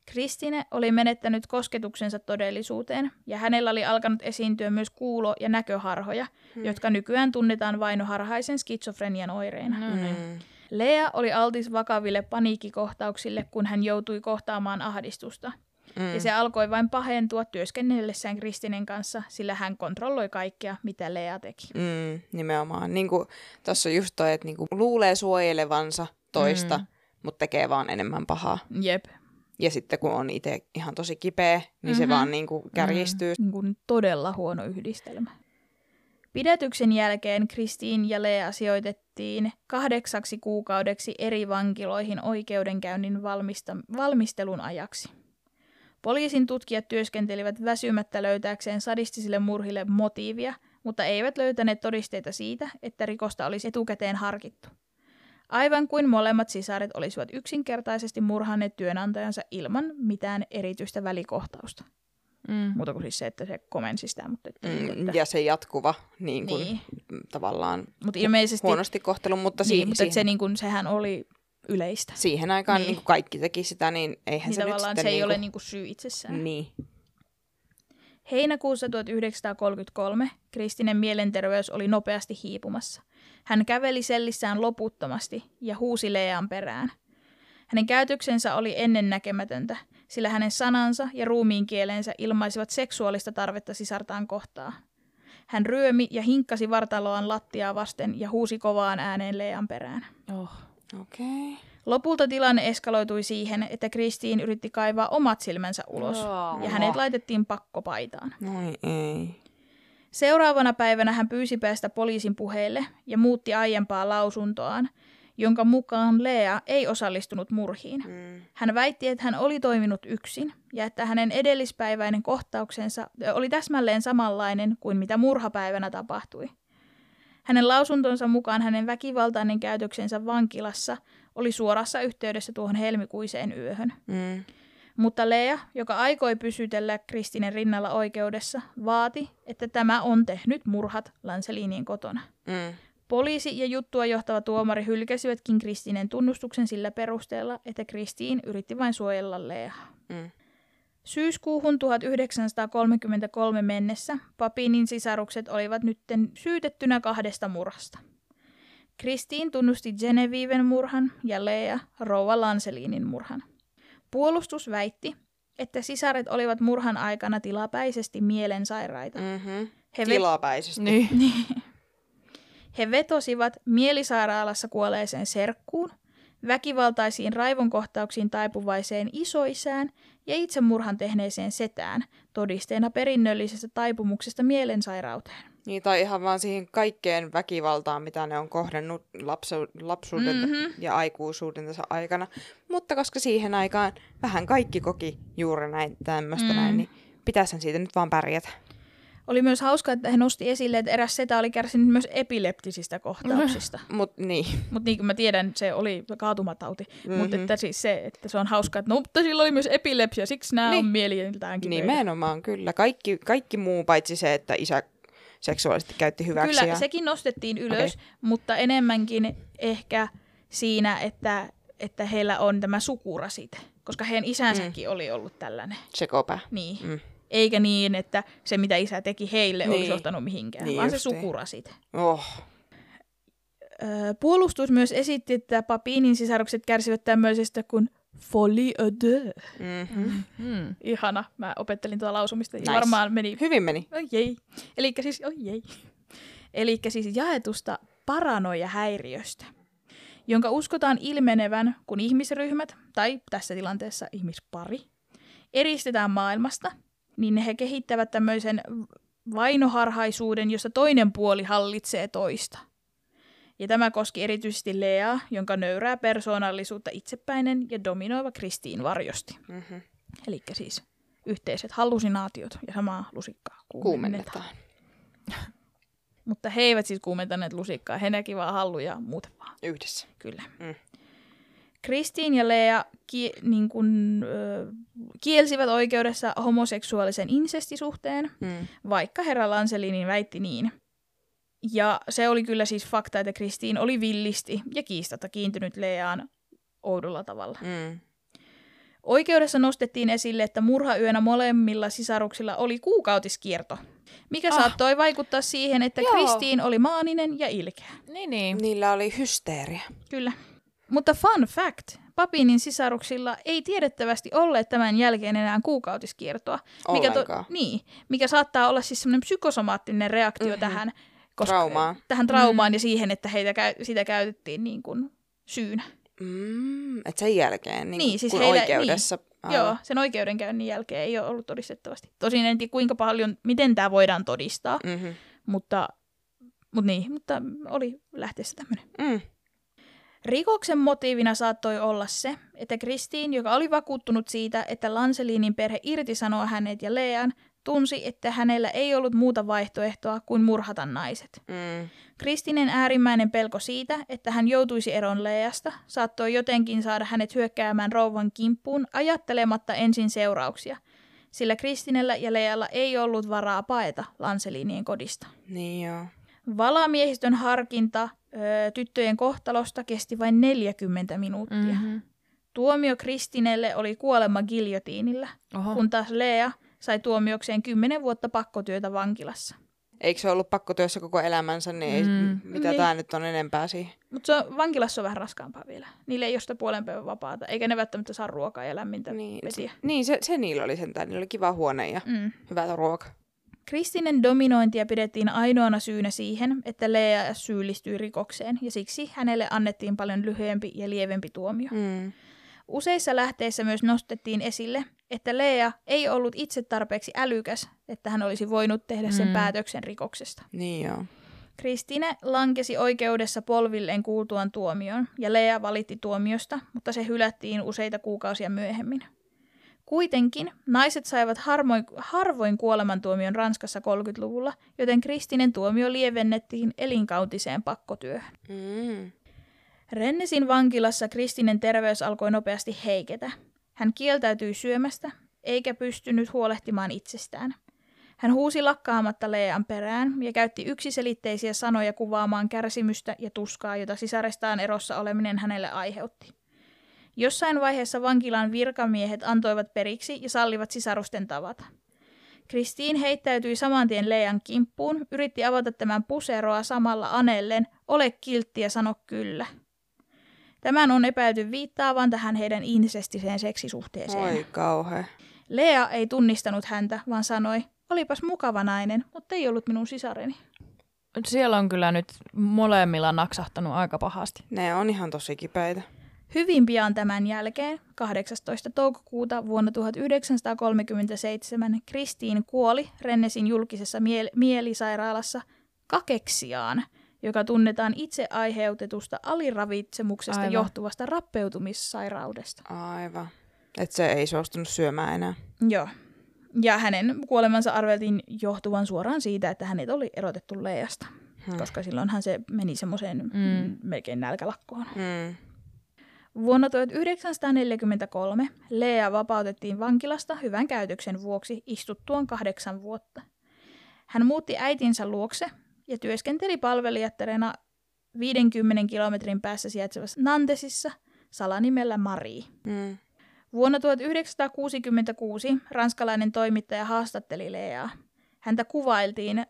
Kristine oli menettänyt kosketuksensa todellisuuteen, ja hänellä oli alkanut esiintyä myös kuulo- ja näköharhoja, Hmm. jotka nykyään tunnetaan vainoharhaisen skitsofrenian oireina. No niin. Mm. Lea oli altis vakaville paniikkikohtauksille, kun hän joutui kohtaamaan ahdistusta. Mm. Ja se alkoi vain pahentua työskennellessään Kristinen kanssa, sillä hän kontrolloi kaikkea, mitä Lea teki. Mm, nimenomaan. Niin tuossa on just toi, että niin luulee suojelevansa toista, mm. mutta tekee vaan enemmän pahaa. Jep, Ja sitten kun on itse ihan tosi kipeä, niin se Mhm. vaan niin kuin, kärjistyy. niin kuin todella huono yhdistelmä. Pidätyksen jälkeen Kristiin ja Lea sijoitettiin kahdeksaksi kuukaudeksi eri vankiloihin oikeudenkäynnin valmista- valmistelun ajaksi. Poliisin tutkijat työskentelivät väsymättä löytääkseen sadistisille murhille motiivia, mutta eivät löytäneet todisteita siitä, että rikosta olisi etukäteen harkittu. Aivan kuin molemmat sisaret olisivat yksinkertaisesti murhanneet työnantajansa ilman mitään erityistä välikohtausta. Mm. Muuta kuin siis se, että se komensi sitä, mutta että, Mm, että ja se jatkuva niin kuin, Niin. tavallaan Mutta ilmeisesti, huonosti kohtelu, mutta, niin, siihen, mutta että se, siihen, niin kuin, sehän oli yleistä. siihen aikaan Niin. niin. Kaikki teki sitä, niin eihän Niin se nyt tavallaan sitten se ei niin ole kuin, niin kuin syy itsessään. Niin. Heinäkuussa 1933 Kristinen mielenterveys oli nopeasti hiipumassa. Hän käveli sellissään loputtomasti ja huusi Lean perään. Hänen käytöksensä oli ennennäkemätöntä, sillä hänen sanansa ja ruumiin kielensä ilmaisivat seksuaalista tarvetta sisartaan kohtaa. Hän ryömi ja hinkkasi vartaloaan lattiaa vasten ja huusi kovaan ääneen Lean perään. Oh. Okay. Lopulta tilanne eskaloitui siihen, että Kristiin yritti kaivaa omat silmänsä ulos Joo. ja hänet laitettiin pakkopaitaan. Noi ei. Seuraavana päivänä hän pyysi päästä poliisin puheille ja muutti aiempaa lausuntoaan, jonka mukaan Lea ei osallistunut murhiin. Mm. Hän väitti, että hän oli toiminut yksin ja että hänen edellispäiväinen kohtauksensa oli täsmälleen samanlainen kuin mitä murhapäivänä tapahtui. Hänen lausuntonsa mukaan hänen väkivaltainen käytöksensä vankilassa oli suorassa yhteydessä tuohon helmikuiseen yöhön. Mm. Mutta Lea, joka aikoi pysytellä Kristinen rinnalla oikeudessa, vaati, että tämä on tehnyt murhat Lancelinin kotona. Mm. Poliisi ja juttua johtava tuomari hylkäsivätkin Kristinen tunnustuksen sillä perusteella, että Kristiin yritti vain suojella Leaa. Mm. Syyskuuhun 1933 mennessä Papinin sisarukset olivat nytten syytettynä kahdesta murhasta. Kristiin tunnusti Geneviven murhan ja Lea rouva Lancelinin murhan. Puolustus väitti, että sisaret olivat murhan aikana tilapäisesti mielensairaita. Mm-hmm. He, ve- Tilapäisesti. Niin. he vetosivat mielisairaalassa kuolleeseen serkkuun, väkivaltaisiin raivonkohtauksiin taipuvaiseen isoisään ja itsemurhan tehneeseen setään todisteena perinnöllisestä taipumuksesta mielensairauteen. Niin, tai ihan vaan siihen kaikkeen väkivaltaan, mitä ne on kohdannut lapsu, lapsuuden Mhm. mm-hmm. ja aikuisuudensa aikana. Mutta koska siihen aikaan vähän kaikki koki juuri näin tämmöistä Mm. mm. näin, niin pitäisihän siitä nyt vaan pärjätä. Oli myös hauskaa, että he nosti esille, että eräs setä oli kärsinyt myös epileptisistä kohtauksista. Mut niin. Mutta niin kuin mä tiedän, se oli kaatumatauti. Mm-hmm. Mhm. Mutta että siis se, että se on hauskaa, että no, mutta sillä oli myös epilepsia, siksi nämä Niin. on mieliltään kipeitä. Nimenomaan, kyllä. Kaikki, kaikki muu paitsi se, että isä seksuaalisesti käytti hyväksi. Kyllä, ja... sekin nostettiin ylös, okay. mutta enemmänkin ehkä siinä, että, että heillä on tämä sukurasite. Koska heidän isänsäkin mm. oli ollut tällainen. Sekopää. Niin. Mm. Eikä niin, että se mitä isä teki heille niin. olisi johtanut mihinkään, Niin vaan se justiin. sukurasite. Oh. Puolustus myös esitti, että Papinin sisarukset kärsivät tämmöisestä kuin folie à deux. Mm-hmm. Mm. Ihana, mä opettelin tuota lausumista Nice. varmaan meni Hyvin meni. Oi jei. Eli siis, oi jei. Eli siis jaetusta paranoia-häiriöstä, jonka uskotaan ilmenevän, kun ihmisryhmät, tai tässä tilanteessa ihmispari, eristetään maailmasta, niin he kehittävät tämmöisen vainoharhaisuuden, jossa toinen puoli hallitsee toista. Ja tämä koski erityisesti Leaa, jonka nöyrää persoonallisuutta itsepäinen ja dominoiva Kristiin varjosti. Mm-hmm. Eli siis yhteiset hallusinaatiot ja samaa lusikkaa kuumennetaan. Kuumennetaan. Mutta he eivät siis kuumentaneet lusikkaa, he näki vaan halluja muuten vaan, Yhdessä. kyllä. Mm. Kristiin ja Lea ki- niin kun, ö, kielsivät oikeudessa homoseksuaalisen insestisuhteen, Mm. vaikka herra Lancelinin väitti niin. Ja se oli kyllä siis fakta, että Kristiin oli villisti ja kiistatta kiintynyt Leaan oudolla tavalla. Mm. Oikeudessa nostettiin esille, että murhayönä molemmilla sisaruksilla oli kuukautiskierto, mikä Ah. ah. saattoi vaikuttaa siihen, että Joo. Kristiin oli maaninen ja ilkeä. Niin, niin. Niillä oli hysteeria. Kyllä. Mutta fun fact, Papinin sisaruksilla ei tiedettävästi olleet tämän jälkeen enää kuukautiskiertoa. Mikä, Ollenkaan. niin, mikä saattaa olla siis semmoinen psykosomaattinen reaktio Mhm. mm-hmm. tähän, Traumaan. tähän traumaan mm. ja siihen, että heitä käy, sitä käytettiin niin kuin syynä. Mm, et sen jälkeen, niin, Niin, siis kun heillä- oikeudessa. Aivan. Joo, sen oikeudenkäynnin jälkeen ei ole ollut todistettavasti. Tosin en tiedä kuinka paljon, miten tämä voidaan todistaa, Mm-hmm. mutta, mutta niin, mutta oli lähteessä tämmöinen. Mm. Rikoksen motiivina saattoi olla se, että Kristiin, joka oli vakuuttunut siitä, että Lancelinin perhe irtisanoo hänet ja Lean, tunsi, että hänellä ei ollut muuta vaihtoehtoa kuin murhata naiset. Mm. Kristinen äärimmäinen pelko siitä, että hän joutuisi eron Leasta, saattoi jotenkin saada hänet hyökkäämään rouvan kimppuun ajattelematta ensin seurauksia, sillä Kristinellä ja Lealla ei ollut varaa paeta Lancelinien kodista. Niin joo. Valamiehistön harkinta ö, tyttöjen kohtalosta kesti vain 40 minuuttia. Mm. Mm-hmm. Tuomio Kristinelle oli kuolema giljotiinilla, Oho. kun taas Lea sai tuomiokseen 10 vuotta pakkotyötä vankilassa. Eikö se ollut pakkotyössä koko elämänsä, niin ei, Mm. mitä Niin. tämä nyt on enempää siihen? Mutta vankilassa on vähän raskaampaa vielä. Niille ei ole sitä puolen päivän vapaata, eikä ne välttämättä saa ruokaa ja lämmintä Niin, vesiä. se, niin se, se niillä oli sentään. Niillä oli kiva huone ja Mm. hyvä ruoka. Kristinen dominointia pidettiin ainoana syynä siihen, että Lea syyllistyi rikokseen, ja siksi hänelle annettiin paljon lyhyempi ja lievempi tuomio. Mm. Useissa lähteissä myös nostettiin esille, että Lea ei ollut itse tarpeeksi älykäs, että hän olisi voinut tehdä sen Mm. päätöksen rikoksesta. Niin joo. Kristine lankesi oikeudessa polvilleen kuultuaan tuomion, ja Lea valitti tuomiosta, mutta se hylättiin useita kuukausia myöhemmin. Kuitenkin naiset saivat harmoin, harvoin kuolemantuomion Ranskassa 30-luvulla, joten Kristinen tuomio lievennettiin elinkautiseen pakkotyöhön. Mm. Rennesin vankilassa Kristinen terveys alkoi nopeasti heiketä. Hän kieltäytyi syömästä, eikä pystynyt huolehtimaan itsestään. Hän huusi lakkaamatta Lean perään ja käytti yksiselitteisiä sanoja kuvaamaan kärsimystä ja tuskaa, jota sisarestaan erossa oleminen hänelle aiheutti. Jossain vaiheessa vankilan virkamiehet antoivat periksi ja sallivat sisarusten tavata. Kristiin heittäytyi saman tien Lean kimppuun, yritti avata tämän puseroa samalla anellen, ole kiltti ja sano kyllä. Tämän on epäilty viittaavan tähän heidän insestiseen seksisuhteeseen. Oi kauhea. Lea ei tunnistanut häntä, vaan sanoi, olipas mukava nainen, mutta ei ollut minun sisareni. Siellä on kyllä nyt molemmilla naksahtanut aika pahasti. Ne on ihan tosi kipeitä. Hyvin pian tämän jälkeen, 18. toukokuuta vuonna 1937, Kristiin kuoli Rennesin julkisessa miel- mielisairaalassa kakeksiaan, joka tunnetaan itse aiheutetusta aliravitsemuksesta Aivan. johtuvasta rappeutumissairaudesta. Aivan. Et se ei suostunut syömään enää. Joo. Ja hänen kuolemansa arveltiin johtuvan suoraan siitä, että hänet oli erotettu Leasta, Hmm. koska silloinhan se meni semmoiseen Mm. mm. melkein nälkälakkoon. Mm. Vuonna 1943 Lea vapautettiin vankilasta hyvän käytöksen vuoksi istuttuaan kahdeksan vuotta. Hän muutti äitinsä luokse ja työskenteli palvelijattarena 50 kilometrin päässä sijaitsevassa Nantesissa salanimellä Marie. Mm. Vuonna 1966 ranskalainen toimittaja haastatteli Leaa. Häntä kuvailtiin äh,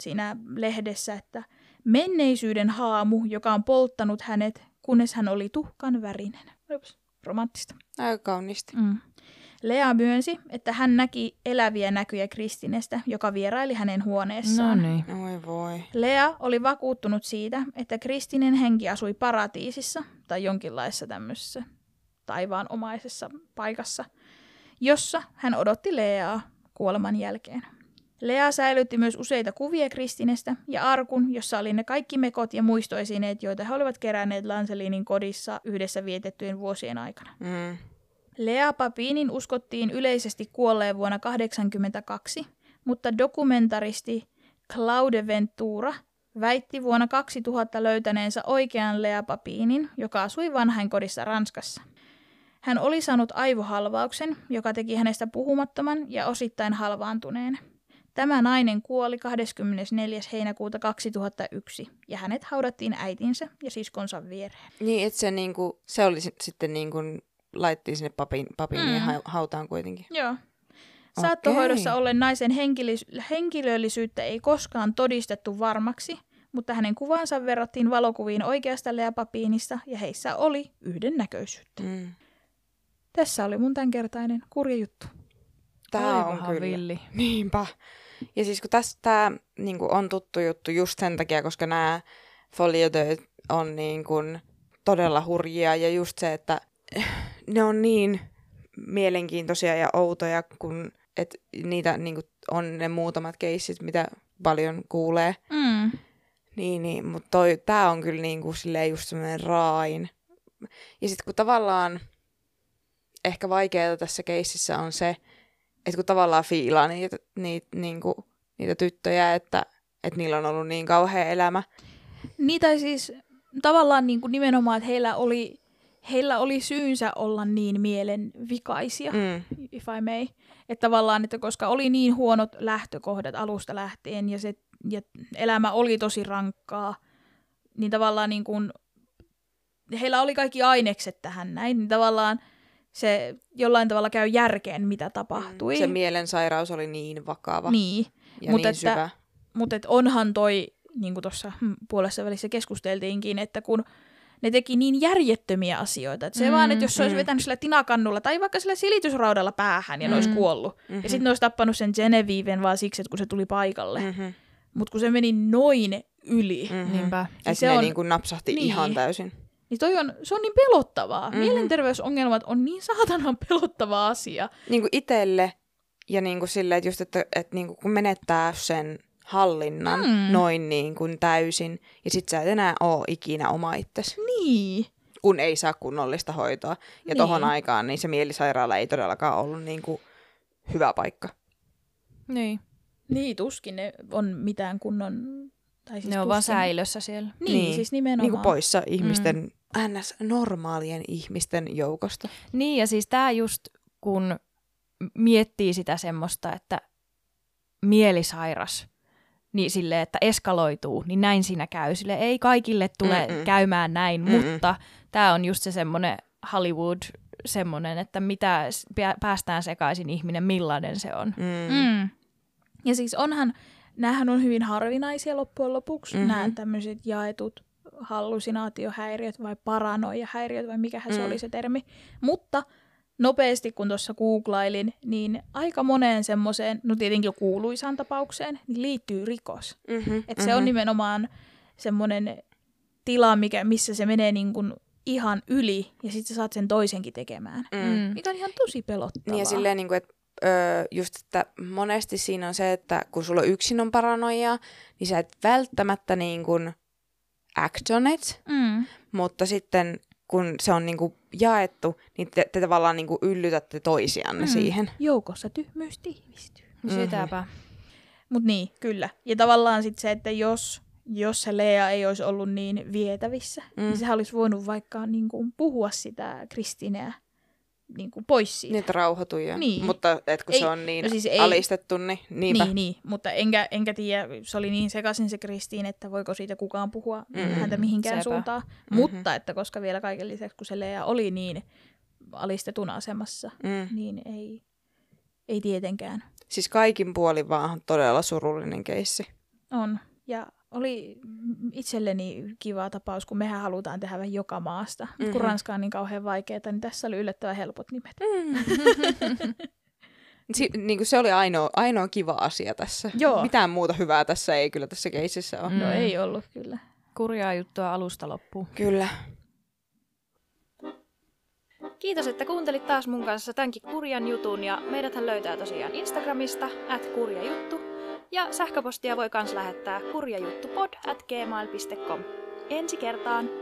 siinä lehdessä, että menneisyyden haamu, joka on polttanut hänet, kunnes hän oli tuhkan värinen. Ups, romanttista. Aika kauniisti. Mm. Lea myönsi, että hän näki eläviä näkyjä Kristinestä, joka vieraili hänen No huoneessaan. niin. Oi voi. Lea oli vakuuttunut siitä, että kristinen henki asui paratiisissa tai jonkinlaisessa tämmöisessä taivaanomaisessa paikassa, jossa hän odotti Leaa kuoleman jälkeen. Lea säilytti myös useita kuvia Kristinestä ja arkun, jossa oli ne kaikki mekot ja muistoesineet, joita he olivat keränneet Lancelinin kodissa yhdessä vietettyjen vuosien aikana. Mm. Lea Papinin uskottiin yleisesti kuolleen vuonna 1982, mutta dokumentaristi Claude Ventura väitti vuonna 2000 löytäneensä oikean Lea Papinin, joka asui vanhainkodissa Ranskassa. Hän oli saanut aivohalvauksen, joka teki hänestä puhumattoman ja osittain halvaantuneen. Tämä nainen kuoli 24. heinäkuuta 2001 ja hänet haudattiin äitinsä ja siskonsa viereen. Niin, että se, niinku, se oli sit- sitten niinku, laittiin sinne papin, papin Mm. ja hautaan kuitenkin. Joo. Saattohoidossa ollen naisen henkilös- henkilöllisyyttä ei koskaan todistettu varmaksi, mutta hänen kuvansa verrattiin valokuviin oikeasta Lea Papiinista ja heissä oli yhdennäköisyyttä. Mm. Tässä oli mun tämänkertainen kurja juttu. Tää on kyllä. villi. Niinpä. Ja siis kun tässä tämä niinku, on tuttu juttu just sen takia, koska nämä foliotööt on niinku, todella hurjia ja just se, että ne on niin mielenkiintoisia ja outoja, kun et niitä niinku, on ne muutamat keissit, mitä paljon kuulee. Mm. Niin, niin mutta tämä on kyllä niinku, silleen just semmoinen raain. Ja sitten kun tavallaan ehkä vaikeaa tässä keississä on se, että kun tavallaan fiilaa niitä, niitä, niinku, niitä tyttöjä, että, että niillä on ollut niin kauhea elämä. Niitä siis tavallaan niin kuin nimenomaan, että heillä oli, heillä oli syynsä olla niin mielenvikaisia. Mm. if I may. Että tavallaan, että koska oli niin huonot lähtökohdat alusta lähtien ja, se, ja elämä oli tosi rankkaa, niin tavallaan niin kuin, heillä oli kaikki ainekset tähän näin, niin tavallaan se jollain tavalla käy järkeen, mitä tapahtui. Se mielensairaus oli niin vakava niin, ja Mut niin että- syvä. mutta et onhan toi, niin kuin tuossa puolessa välissä keskusteltiinkin, että kun ne teki niin järjettömiä asioita. Että se mm, vaan, että jos se olisi mm. vetänyt sillä tinakannulla tai vaikka sillä silitysraudalla päähän ja ne olisi Mm. kuollut. Mhm. Ja sitten ne olisi tappanut sen Geneviven vaan siksi, että kun se tuli paikalle. Mm. Mhm. Mutta kun se meni noin yli, mm. Mhm. Niinpä. Että se ne on- niinku napsahti Niin. ihan täysin. Niin toi on, se on niin pelottavaa. Mhm. Mm. Mielenterveysongelmat on niin saatanan pelottava asia. Niinku itelle ja niinku silleen, että just, että, että niinku kun menettää sen hallinnan Mm. noin niin kuin täysin, ja sit sä et enää oo ikinä oma itsesi, Niin. kun ei saa kunnollista hoitoa. Ja Niin. niin. tohon aikaan niin se mielisairaala ei todellakaan ollut niinku hyvä paikka. Niin. Niin, tuskin ne on mitään kunnon... Tai siis Ne on vaan säilössä siellä. Niin, Niin. siis nimenomaan. Niinku poissa ihmisten, mm. ns. normaalien ihmisten joukosta. Niin, ja siis tämä just, kun miettii sitä semmoista, että mielisairas, niin sille, että eskaloituu, niin näin siinä käy. Sille ei kaikille tule Mm-mm. käymään näin, Mm-mm. mutta tämä on just se semmoinen Hollywood semmoinen, että mitä päästään sekaisin ihminen, millainen se on. Mm. Mm. Ja siis onhan, näähän on hyvin harvinaisia loppujen lopuksi, mm-hmm. Mhm. nämä tämmöiset jaetut hallusinaatiohäiriöt vai paranoijahäiriöt vai mikähän mm. se oli se termi. Mutta nopeasti kun tuossa googlailin, niin aika moneen semmoiseen, no tietenkin jo kuuluisaan tapaukseen, niin liittyy rikos. Mm-hmm. Että se on nimenomaan semmoinen tila, mikä, missä se menee niin kuin ihan yli ja sitten sä saat sen toisenkin tekemään. Mm. Mikä on ihan tosi pelottavaa. Niin ja silleen, niin kuin, että öö, just, että monesti siinä on se, että kun sulla yksin on paranoia, niin sä et välttämättä niin kuin act on it, Mm. mutta sitten kun se on niin kuin jaettu, niin te, te tavallaan niin kuin yllytätte toisianne Mm. siihen. Joukossa tyhmyys tiivistyy. Mm-hmm. Sitäpä. Mutta niin, kyllä. Ja tavallaan sitten se, että jos, jos se Lea ei olisi ollut niin vietävissä, mm. Mm. niin sehän olisi voinut vaikka niin kuin, puhua sitä Kristineä niin kuin, pois siitä. Niin, että rauhoituu jo. Niin. Mutta et kun Ei, se on niin no siis ei- alistettu, niin niinpä. Niin, niin, mutta enkä, enkä tiedä, se oli niin sekaisin se Kristiin, että voiko siitä kukaan puhua Mm. häntä mihinkään Sepä. suuntaan. Mhm. Mutta että koska vielä kaiken lisäksi, kun se Lea oli niin alistetun asemassa, Mm. niin ei, ei tietenkään Siis kaikin puolin vaan todella surullinen keissi. on. Ja oli itselleni kiva tapaus, kun mehän halutaan tehdä vähän joka maasta. Mm-hmm. Kun Mhm. Ranska on niin kauhean vaikeaa, niin tässä oli yllättävän helpot nimet. Si- niin kuin se oli ainoa, ainoa kiva asia tässä. Joo. Mitään muuta hyvää tässä ei kyllä tässä keisissä ole. Mm. No ei ollut kyllä. Kurjaa juttua alusta loppuun. Kyllä. Kiitos, että kuuntelit taas mun kanssa tämänkin kurjan jutun ja meidäthän löytää tosiaan Instagramista at kurjajuttu ja sähköpostia voi kans lähettää kurjajuttupod at gmail.com. Ensi kertaan!